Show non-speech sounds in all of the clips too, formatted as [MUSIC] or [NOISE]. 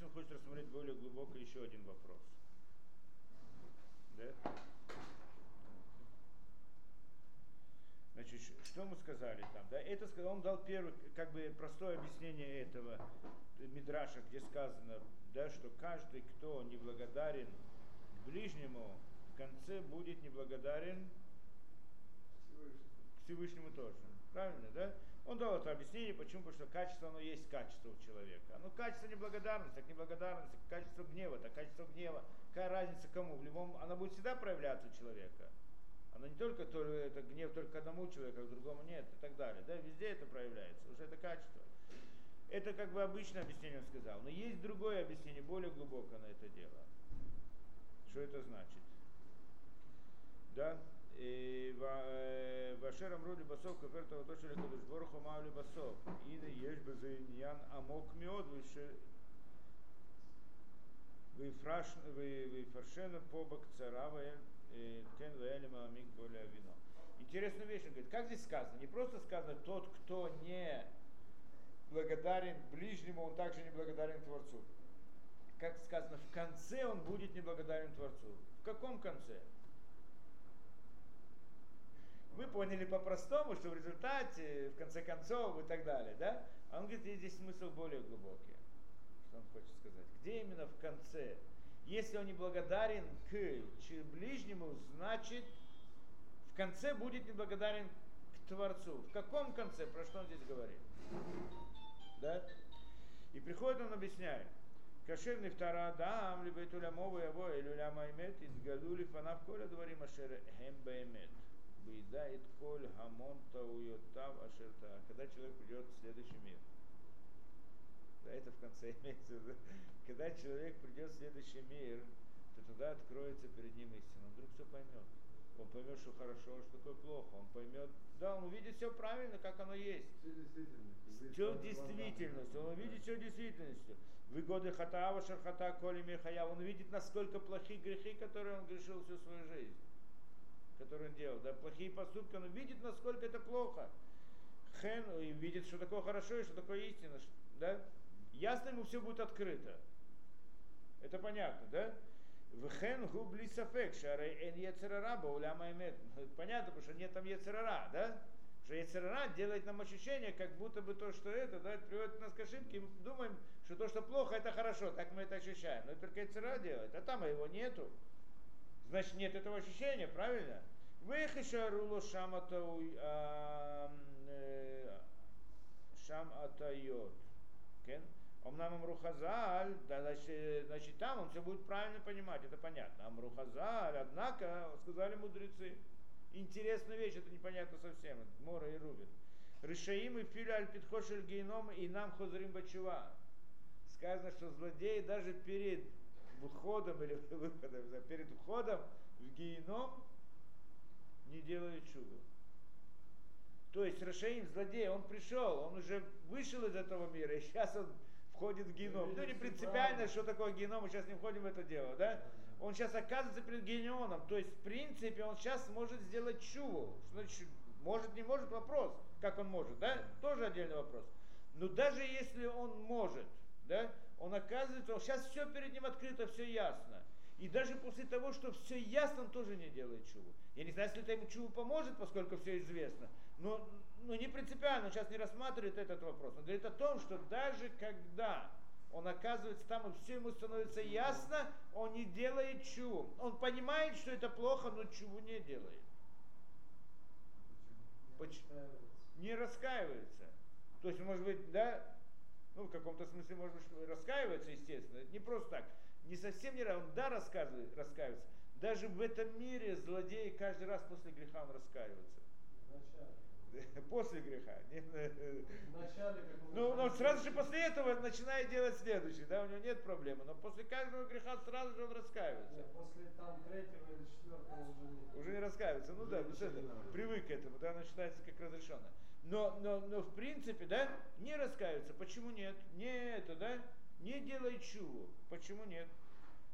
здесь он хочет рассмотреть более глубоко еще один вопрос. Да? Значит, что мы сказали там? Да? Это сказал, он дал первый, как бы простое объяснение этого Мидраша, где сказано, да, что каждый, кто неблагодарен ближнему, в конце будет неблагодарен к Всевышнему тоже. Правильно, да? Он дал это объяснение, почему? Потому что качество, оно есть качество у человека. Ну, качество неблагодарности, так неблагодарность, качество гнева, так качество гнева. Какая разница кому? В любом, она будет всегда проявляться у человека. Она не только то, это гнев только одному человеку, а к другому нет и так далее. Да? Везде это проявляется, уже это качество. Это как бы обычное объяснение он сказал. Но есть другое объяснение, более глубокое на это дело. Что это значит? Да? Э, Вашер Амру Лебасов, Кафер Таватоши Лекадыш Борху Мау Лебасов, Ина Ешбе Заиньян Амок Мед, Вейфаршена Побак Царавая, э, Тен Ваэлима Амик Более Вино. Интересная вещь, он говорит, как здесь сказано? Не просто сказано, тот, кто не благодарен ближнему, он также не благодарен Творцу. Как сказано, в конце он будет неблагодарен Творцу. В каком конце? Вы поняли по-простому, что в результате, в конце концов и так далее, да? А он говорит, здесь смысл более глубокий. Что он хочет сказать? Где именно в конце? Если он не благодарен к ближнему, значит в конце будет неблагодарен к Творцу. В каком конце? Про что он здесь говорит? Да? И приходит он объясняет. Кашер втора дам, либо туля мова его, или ля маймет, из галули фанав коля дворим ашер хем баймет. Бейдает коль хамон тауйотав ашерта. Когда человек придет в следующий мир. Да, это в конце [LAUGHS] имеется в виду. Когда человек придет в следующий мир, то тогда откроется перед ним истина. Он вдруг все поймет. Он поймет, что хорошо, что такое плохо. Он поймет, да, он увидит все правильно, как оно есть. Все в действительности. Он увидит все в действительности. Выгоды хатава, шархата, коли мирхая. Он увидит, насколько плохие грехи, которые он грешил всю свою жизнь. Которые он делал. Да, плохие поступки. Он увидит, насколько это плохо. Хен и видит, что такое хорошо и что такое истина. Да? Ясно ему все будет открыто. Это понятно, да? Вхен губли сафек, шары эн ецерара бауляма имет. [LAUGHS] Понятно, потому что нет там ецерара, да? Что ецерара делает нам ощущение, как будто бы то, что это, да, приводит нас к ошибке, и мы думаем, что то, что плохо, это хорошо, так мы это ощущаем. Но только ецерара делает, а там его нету. Значит, нет этого ощущения, правильно? Выхиша руло шамата э, шам атайот. Омнам Амрухазаль, да, значит, значит, там он все будет правильно понимать, это понятно. Амрухазаль, однако, сказали мудрецы, интересная вещь, это непонятно совсем, Мора и Рубин. Решаим и филя аль питхошель гейном и нам хозрим бачува. Сказано, что злодеи даже перед выходом или [LAUGHS] выходом, перед входом в гейном не делают чудо. То есть Рашаим, злодей, он пришел, он уже вышел из этого мира, и сейчас он входит в геном. Ну не принципиально, что такое геном, мы сейчас не входим в это дело, да? Он сейчас оказывается перед генионом, то есть в принципе он сейчас может сделать чуву. Значит, может, не может, вопрос, как он может, да? Тоже отдельный вопрос. Но даже если он может, да, он оказывается, сейчас все перед ним открыто, все ясно. И даже после того, что все ясно, он тоже не делает чуву. Я не знаю, если это ему чуву поможет, поскольку все известно, но, но не принципиально, он сейчас не рассматривает этот вопрос. Он говорит о том, что даже когда он оказывается там, и все ему становится ясно, он не делает чуву. Он понимает, что это плохо, но чуву не делает. Почему? Не раскаивается. То есть, может быть, да, ну, в каком-то смысле, может быть, раскаивается, естественно. Это не просто так не совсем не он да, рассказывает, раскаивается. Даже в этом мире злодеи каждый раз после греха он раскаивается. [LAUGHS] После греха. Вначале, ну, но сразу же после этого начинает делать следующий, да, у него нет проблемы. Но после каждого греха сразу же он раскаивается. Нет, после там третьего или четвертого уже не. Уже не раскаивается. Ну да, ну, это, привык к этому, да, начинается как разрешено. Но, но, но в принципе, да, не раскаивается. Почему нет? Не это, да? не делай чуву. Почему нет?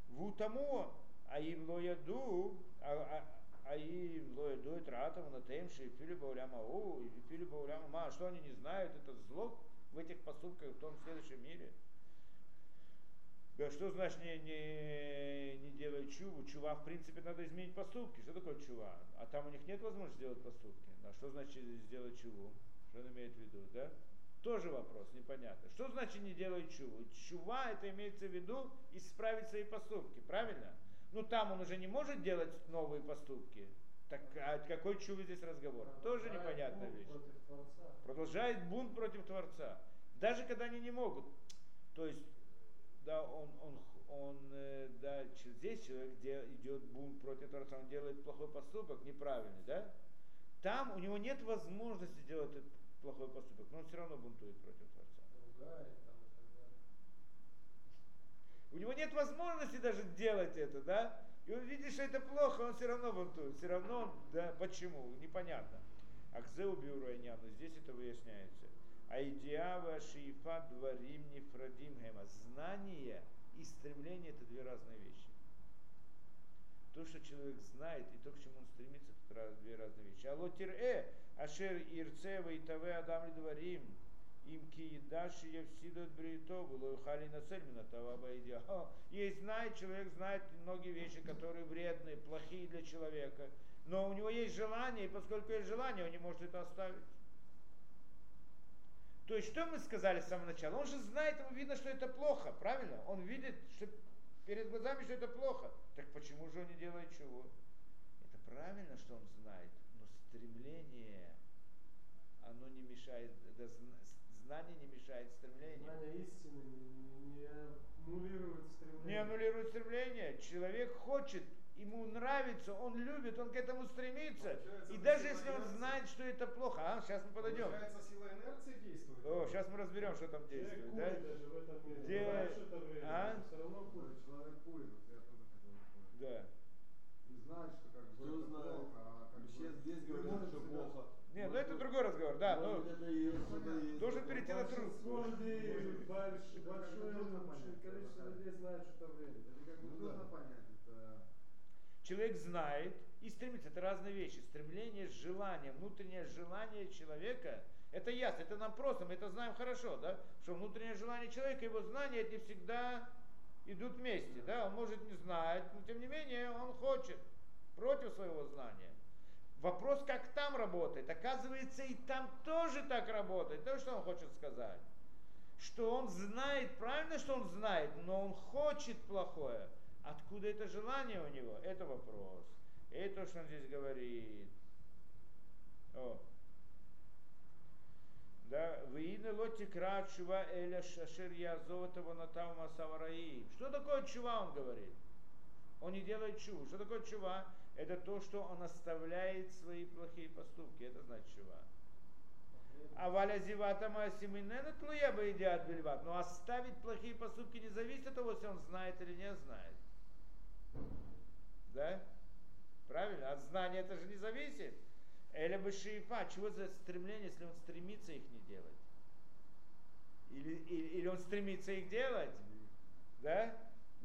В тому, а им лояду, а, а, а им лояду и тратам на темши, и филиба уляма у, и филиба уляма ма. Что они не знают, это зло в этих поступках в том следующем мире. То что значит не, не, не делать чуву? Чува, в принципе, надо изменить поступки. Что такое чува? А там у них нет возможности сделать поступки. А что значит сделать чуву? Что он имеет в виду, да? Тоже вопрос, непонятно. Что значит не делать чуву? Чува это имеется в виду исправить свои поступки, правильно? Ну там он уже не может делать новые поступки. Так а какой чувы здесь разговор? Тоже непонятная вещь. Продолжает бунт против Творца. Даже когда они не могут. То есть, да, он, он, он э, да, здесь человек где идет бунт против Творца, он делает плохой поступок, неправильный, да? Там у него нет возможности сделать этот плохой поступок, но он все равно бунтует против Творца. У него нет возможности даже делать это, да? И он видит, что это плохо, он все равно бунтует. Все равно, да, почему? Непонятно. Акзе убил но здесь это выясняется. Айдиава шиифа дворим нефрадим гема. Знание и стремление это две разные вещи. То, что человек знает, и то, к чему он стремится, это две разные вещи. Алотир э, ашер ирцева и таве адам дворим, им ки едаши евсидот бритову, лойхали на цельмина таваба И знает, человек знает многие вещи, которые вредные, плохие для человека. Но у него есть желание, и поскольку есть желание, он не может это оставить. То есть, что мы сказали с самого начала? Он же знает, ему видно, что это плохо, правильно? Он видит, что перед глазами, что это плохо. Так почему же он не делает чего? Это правильно, что он знает, но стремление, оно не мешает, это знание не мешает стремлению. Знание истины не, не аннулирует стремление. Не аннулирует стремление. Человек хочет ему нравится, он любит, он к этому стремится. Получается, и даже если он инерции. знает, что это плохо, а сейчас мы подойдем. Получается, сила инерции действует. О, сейчас мы разберем, что там действует. Да? Даже в этом мире. Где... время, а? все равно курит. Человек курит, вот я тоже хотел Да. И знает, что как бы это знает? плохо, а как Сейчас бы... здесь говорят, что плохо. Нет, ну это другой разговор, да. Ну, должен перейти на труд. Большое количество людей знает, что это время. Это как бы ну, понять человек знает и стремится. Это разные вещи. Стремление, желание, внутреннее желание человека, это ясно, это нам просто, мы это знаем хорошо, да, что внутреннее желание человека, его знания, это не всегда идут вместе, да, он может не знать, но тем не менее он хочет против своего знания. Вопрос, как там работает. Оказывается, и там тоже так работает. То, что он хочет сказать. Что он знает, правильно, что он знает, но он хочет плохое. Откуда это желание у него? Это вопрос. Это то, что он здесь говорит. О. Да, Виина лоти чува эля шашир язотова натав масавараи. Что такое чува, он говорит? Он не делает чуву. Что такое чува? Это то, что он оставляет свои плохие поступки. Это значит чува. А валя зивата масиминена тлуя бы едят бельват. Но оставить плохие поступки не зависит от того, если он знает или не знает. Да? Правильно? От знания это же не зависит. Эля бы шиифа. Чего за стремление, если он стремится их не делать? Или, или, или он стремится их делать? Да?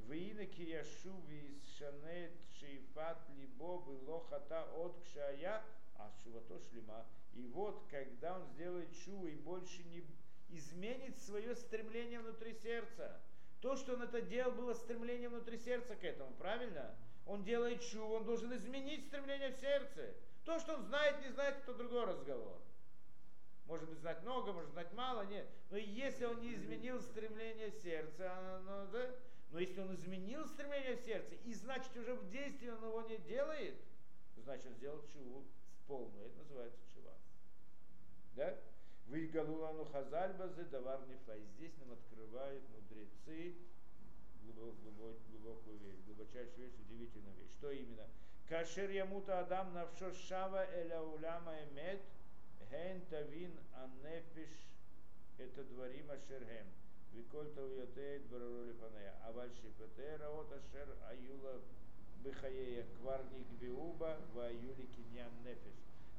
Вина кияшуви шанет шиифат либо лохата от кшая, а шувато шлема. И вот, когда он сделает чу и больше не изменит свое стремление внутри сердца, то, что он это делал, было стремление внутри сердца к этому, правильно? Он делает чу, он должен изменить стремление в сердце. То, что он знает, не знает, это другой разговор. Может быть, знать много, может знать мало, нет. Но если он не изменил стремление в сердце, оно, да? но если он изменил стремление в сердце, и значит уже в действии он его не делает, значит он сделал чуву полную. Это называется чува. Да? Выгалулану хазальбазы давар нефа. И здесь нам открывают мудрецы глубок, глубок, глубокую вещь, глубочайшую вещь, удивительную вещь. Что именно? Кашер ямута адам навшо шава эля уляма эмет, ген тавин анефиш это дворима шерхем. Викольта уятеет барароли панея. Аваль шифете раот ашер аюла бихаея кварник биуба в аюли киньян нефиш.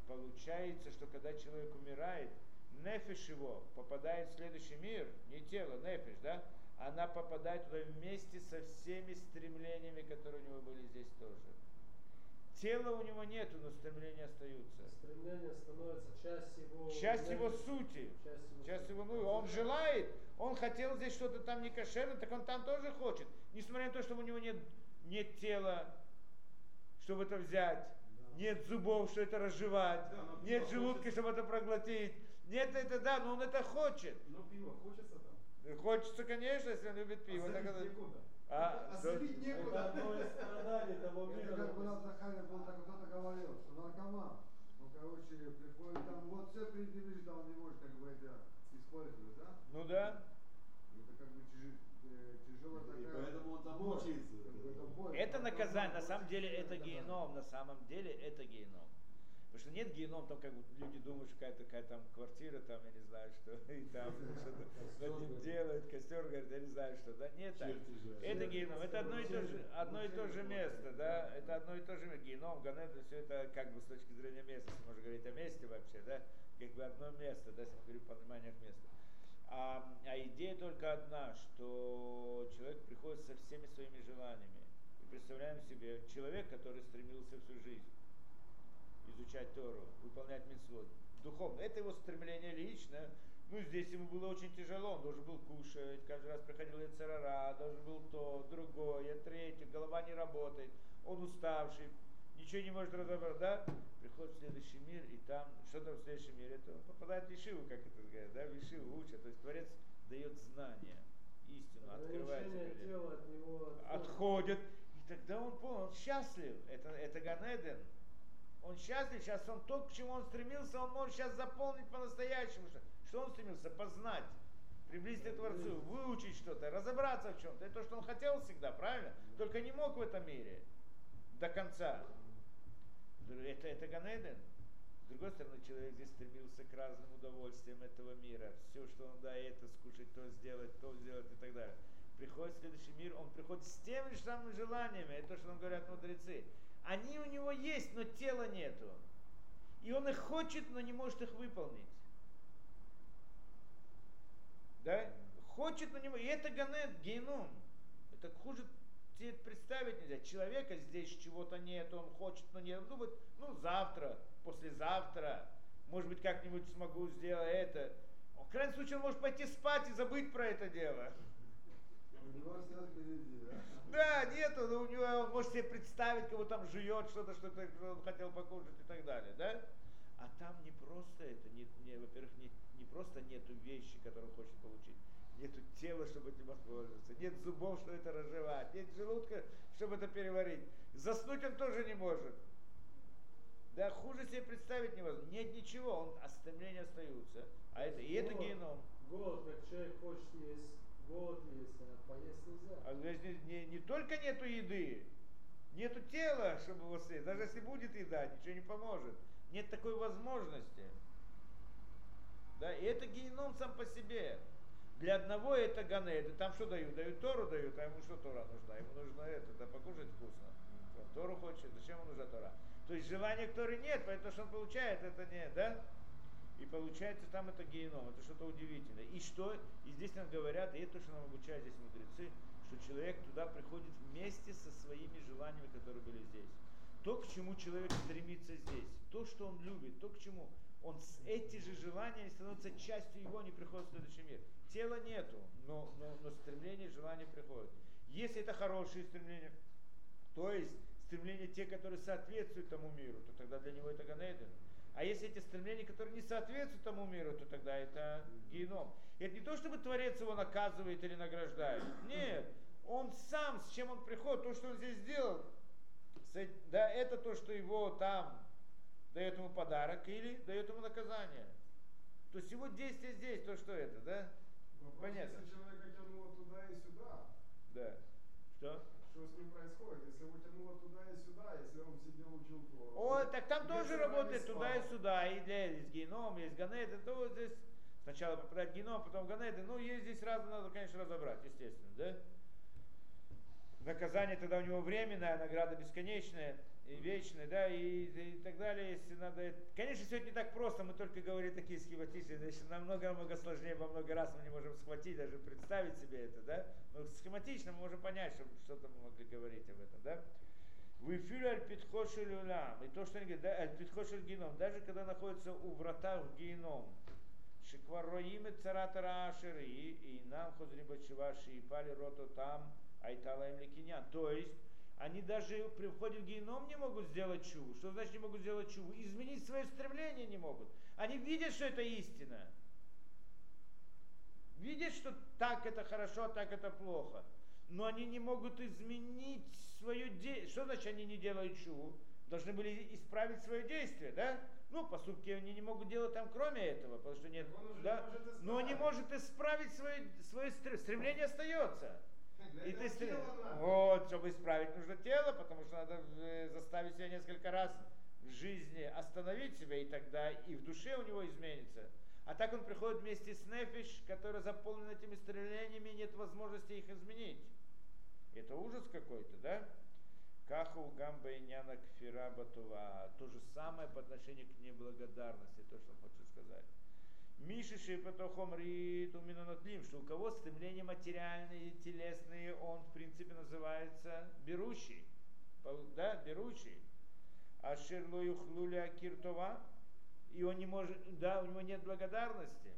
Получается, что когда человек умирает, нефиш его попадает в следующий мир, не тело, нефиш, да, она попадает туда вместе со всеми стремлениями, которые у него были здесь тоже. Тела у него нету, но стремления остаются. Стремление становится часть его... Часть его сути. Часть его, Часть его, ну, он желает, он хотел здесь что-то там не кошерно, так он там тоже хочет. Несмотря на то, что у него нет, нет тела, чтобы это взять, нет зубов, что это разжевать, Да, нет желудка, хочется. чтобы это проглотить. Нет, это да, но он это хочет. Но пиво хочется там. Хочется, конечно, если он любит пиво. а так это- некуда. А, а Это некуда. одно из страданий того Это мира. как у нас на Хайме был, так кто-то говорил, что наркоман, ну, короче, приходит там, вот все перед ним лежит, а он не может, как бы, это использовать, да? Ну да. Это как бы э, тяжелая И такая поэтому он там мучается. как это. Это наказание, на самом деле это геном, на самом деле это геном. Потому что нет геном, там как бы люди думают, что какая-то какая там квартира, там, я не знаю, что, [LAUGHS] и там [LAUGHS] что-то ним делают, костер, говорит, я не знаю, что, да, нет так. Это геном, это одно и то же, одно и то же место, да, это одно и то же место. Геном, ганет, все это как бы с точки зрения места, если можно говорить о месте вообще, да, как бы одно место, да, если мы говорим о пониманиях места. А, а идея только одна, что человек приходит со всеми своими желаниями. И представляем себе человек, который стремился всю жизнь изучать Тору, выполнять митцвот. Духовно. Это его стремление личное. Ну, здесь ему было очень тяжело. Он должен был кушать, каждый раз приходил царара, должен был то, другое, третье, голова не работает, он уставший, ничего не может разобрать, да? Приходит в следующий мир, и там, что там в следующем мире? Это он попадает в Ешиву, как это говорят, да, в Ешиву учат. То есть Творец дает знания, истину, открывает от него отходят. И тогда он понял, он счастлив. Это, это Ганеден. Он счастлив, сейчас он то, к чему он стремился, он может сейчас заполнить по-настоящему. Что, что он стремился? Познать, приблизиться к Творцу, выучить что-то, разобраться в чем-то. Это то, что он хотел всегда, правильно? Только не мог в этом мире до конца. Это, это Ганеден. С другой стороны, человек здесь стремился к разным удовольствиям этого мира. Все, что он да, это скушать, то сделать, то сделать и так далее. Приходит в следующий мир, он приходит с теми же самыми желаниями. Это то, что нам говорят мудрецы. Они у него есть, но тела нету. И он их хочет, но не может их выполнить. Да? Хочет, но не может. И это ганет, геном. Это хуже тебе представить нельзя. Человека здесь чего-то нет, он хочет, но. Ну, вот, ну завтра, послезавтра, может быть, как-нибудь смогу сделать это. В крайнем случае, он может пойти спать и забыть про это дело. У него все впереди, да? Да, нету, но у него, он может себе представить, кого там жует что-то, что-то, что он хотел покушать и так далее, да? А там не просто это, не, не, во-первых, не, не просто нету вещи, которые он хочет получить, нету тела, чтобы этим воспользоваться, нет зубов, чтобы это разжевать, нет желудка, чтобы это переварить. Заснуть он тоже не может. Да, хуже себе представить невозможно. Нет ничего, он, а стремления остаются. А это, и это геном. Голод, как человек хочет есть, голод есть, а поесть нельзя. А здесь не, не, не только нету еды, нету тела, чтобы его съесть. Даже если будет еда, ничего не поможет. Нет такой возможности. Да, и это геном сам по себе. Для одного это ганед. И там что дают? Дают Тору дают, а ему что Тора нужна? Ему нужно это, да покушать вкусно. Он Тору хочет, зачем ему нужна Тора? То есть желания к нет, поэтому что он получает, это нет, да? И получается там это геном, это что-то удивительное. И что? И здесь нам говорят, и это то, что нам обучают здесь мудрецы, что человек туда приходит вместе со своими желаниями, которые были здесь. То, к чему человек стремится здесь, то, что он любит, то, к чему он с эти же желания становятся частью его, они приходят в следующий мир. Тела нету, но, но, но стремление, желание приходят. Если это хорошие стремления, то есть стремления те, которые соответствуют тому миру, то тогда для него это Ганейден. А если эти стремления, которые не соответствуют тому миру, то тогда это геном. И это не то, чтобы Творец его наказывает или награждает. Нет. Он сам, с чем он приходит, то, что он здесь сделал, да, это то, что его там дает ему подарок или дает ему наказание. То есть его действие здесь, то, что это, да? Вопрос, Понятно. Если человека тянуло туда и сюда, Да. Что? что с ним происходит? Если его тянуло туда и сюда, если он сидел учил Тору. О, так там тоже вечером работает не туда и спал. Сюда. И для есть геном, есть ганеды, то вот здесь сначала попадать в геном, потом ганеды. Ну, есть здесь раз, надо, конечно, разобрать, естественно, да? Наказание тогда у него временное, награда бесконечная и вечная, да, и, и так далее, если надо. Конечно, все это не так просто, мы только говорим такие схематичные, значит, намного-намного сложнее, во много раз мы не можем схватить, даже представить себе это, да. Но схематично мы можем понять, что что-то мы могли говорить об этом, да. Выфилю аль питхошель улам. И то, что они говорят, да, аль питхошель геном, даже когда находится у врата в геном, Шиквароим царатара ашери, и нам хозрибачеваши, и пали рото там, айталаем ликинян. То есть, они даже при входе в геном не могут сделать чуву. Что значит не могут сделать чуву? Изменить свое стремление не могут. Они видят, что это истина. Видят, что так это хорошо, так это плохо. Но они не могут изменить свое действие. Что значит они не делают чуву? Должны были исправить свое действие, да? Ну, поступки они не могут делать там кроме этого, потому что нет, Он да? не Но не может исправить свое, свое стр- стремление остается. Для И ты стр-. Вот, чтобы исправить нужно тело, потому что надо э, заставить себя несколько раз в жизни остановить себя, и тогда и в душе у него изменится. А так он приходит вместе с Нефиш, который заполнен этими стрелениями, и нет возможности их изменить. Это ужас какой-то, да? Каху гамба иняна кфира батува. То же самое по отношению к неблагодарности, то, что он хочет сказать. Миши шипатохом рит уминанотлим, что у кого стремления материальные, телесные, он в принципе называется берущий. Да, берущий. А шерлою хлуля киртова, и он не может, да, у него нет благодарности.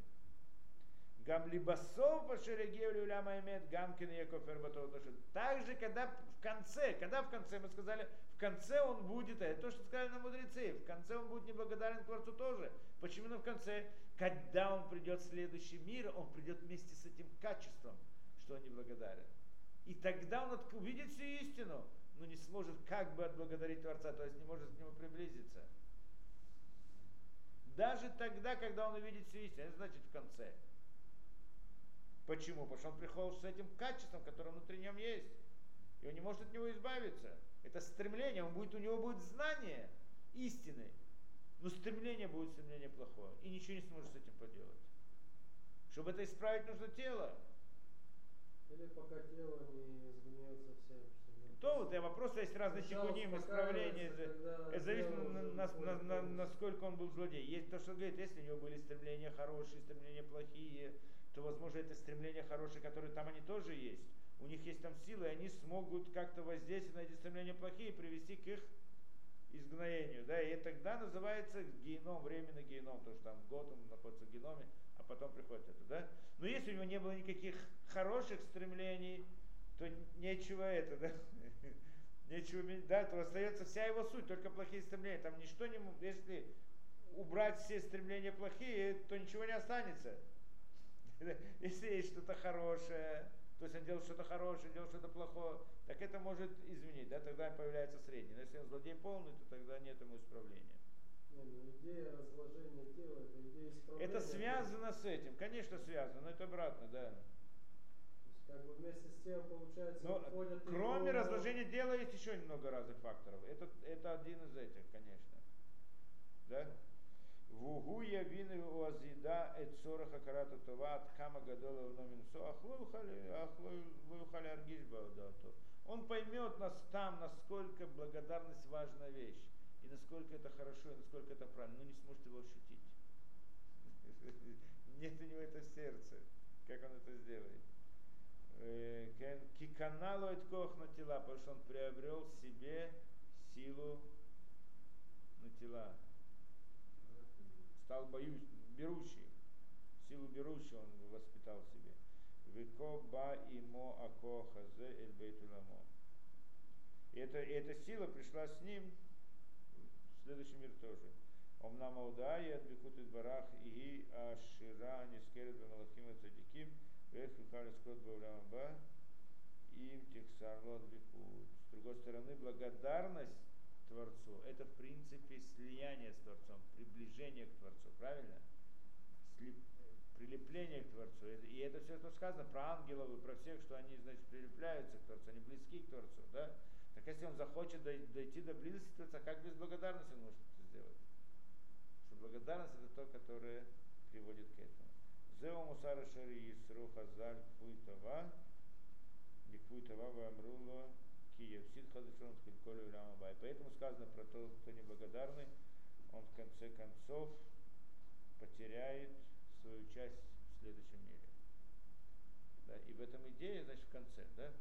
Гам либасов пашерегев люляма имеет гамкин эрбатов. Также, когда в конце, когда в конце, мы сказали, в конце он будет, это то, что сказали на мудрецы, в конце он будет неблагодарен Творцу тоже. Почему именно в конце? Когда он придет в следующий мир, он придет вместе с этим качеством, что он неблагодарен. И тогда он увидит всю истину, но не сможет как бы отблагодарить Творца, то есть не может к нему приблизиться. Даже тогда, когда он увидит всю истину, это значит в конце. Почему? Потому что он приходит с этим качеством, которое внутри нем есть. И он не может от него избавиться. Это стремление, он будет, у него будет знание истины. Но стремление будет стремление плохое. И ничего не сможет с этим поделать. Чтобы это исправить, нужно тело. Или пока тело не изменяется совсем. То вот я вопрос, есть разные тикуним, исправления. Это зависит на, на- на- насколько он был злодей. Есть то, что говорит, если у него были стремления хорошие, стремления плохие, то, возможно, это стремления хорошие, которые там они тоже есть. У них есть там силы, и они смогут как-то воздействовать на эти стремления плохие и привести к их изгноению. Да? И тогда называется геном, временный геном, то что там год он находится в геноме, а потом приходит это. Да? Но если у него не было никаких хороших стремлений, то нечего это, да? [LAUGHS] Нечего, да, то остается вся его суть, только плохие стремления. Там ничто не, если убрать все стремления плохие, то ничего не останется. Если есть что-то хорошее, то есть он делает что-то хорошее, делает что-то плохое, так это может изменить, да, тогда появляется средний. Но если он злодей полный, то тогда нет ему исправления. Не, ну идея разложения тела, это идея исправления. Это связано с этим, конечно связано, но это обратно, да. То есть как бы вместе с тем, получается, Но уходят кроме его- разложения дела есть еще много разных факторов. Это, это один из этих, конечно. Да? Вугу явины уазида эт сораха карата това от кама гадола номинсо ахлой аргиш баудато. Он поймет нас там, насколько благодарность важная вещь. И насколько это хорошо, и насколько это правильно, но не сможет его ощутить. [LAUGHS] Нет у него это в сердце. Как он это сделает? Э, Киканалу от кох на тела, потому что он приобрел себе силу на тела. Стал боюсь, берущий. Силу берущего он воспитал в себе. Вико ба имо ако хазе эль бейтуламо. И эта, и эта сила пришла с ним в следующий мир тоже. Омнам аудай от бикут из барах и ашира нискерет бемалахим и цадиким вех скот бавляма ба им тиксарлот бикут. С другой стороны, благодарность Творцу – это в принципе слияние с Творцом, приближение к Творцу, правильно? Слип- прилепление к Творцу. И это все, что сказано про ангелов и про всех, что они, значит, прилепляются к Творцу, они близки к Творцу, да? Так если он захочет дой- дойти до близости к Творцу, как без благодарности он может это сделать? Что благодарность это то, которое приводит к этому. Зео мусара шари исру хазаль кфуйтава, Бикфуйтава вамруло Киев сид хадышон хильколю бай. Поэтому сказано про то, кто неблагодарный, он в конце концов потеряет свою часть в следующем мире. Да? И в этом идея, значит, в конце, да?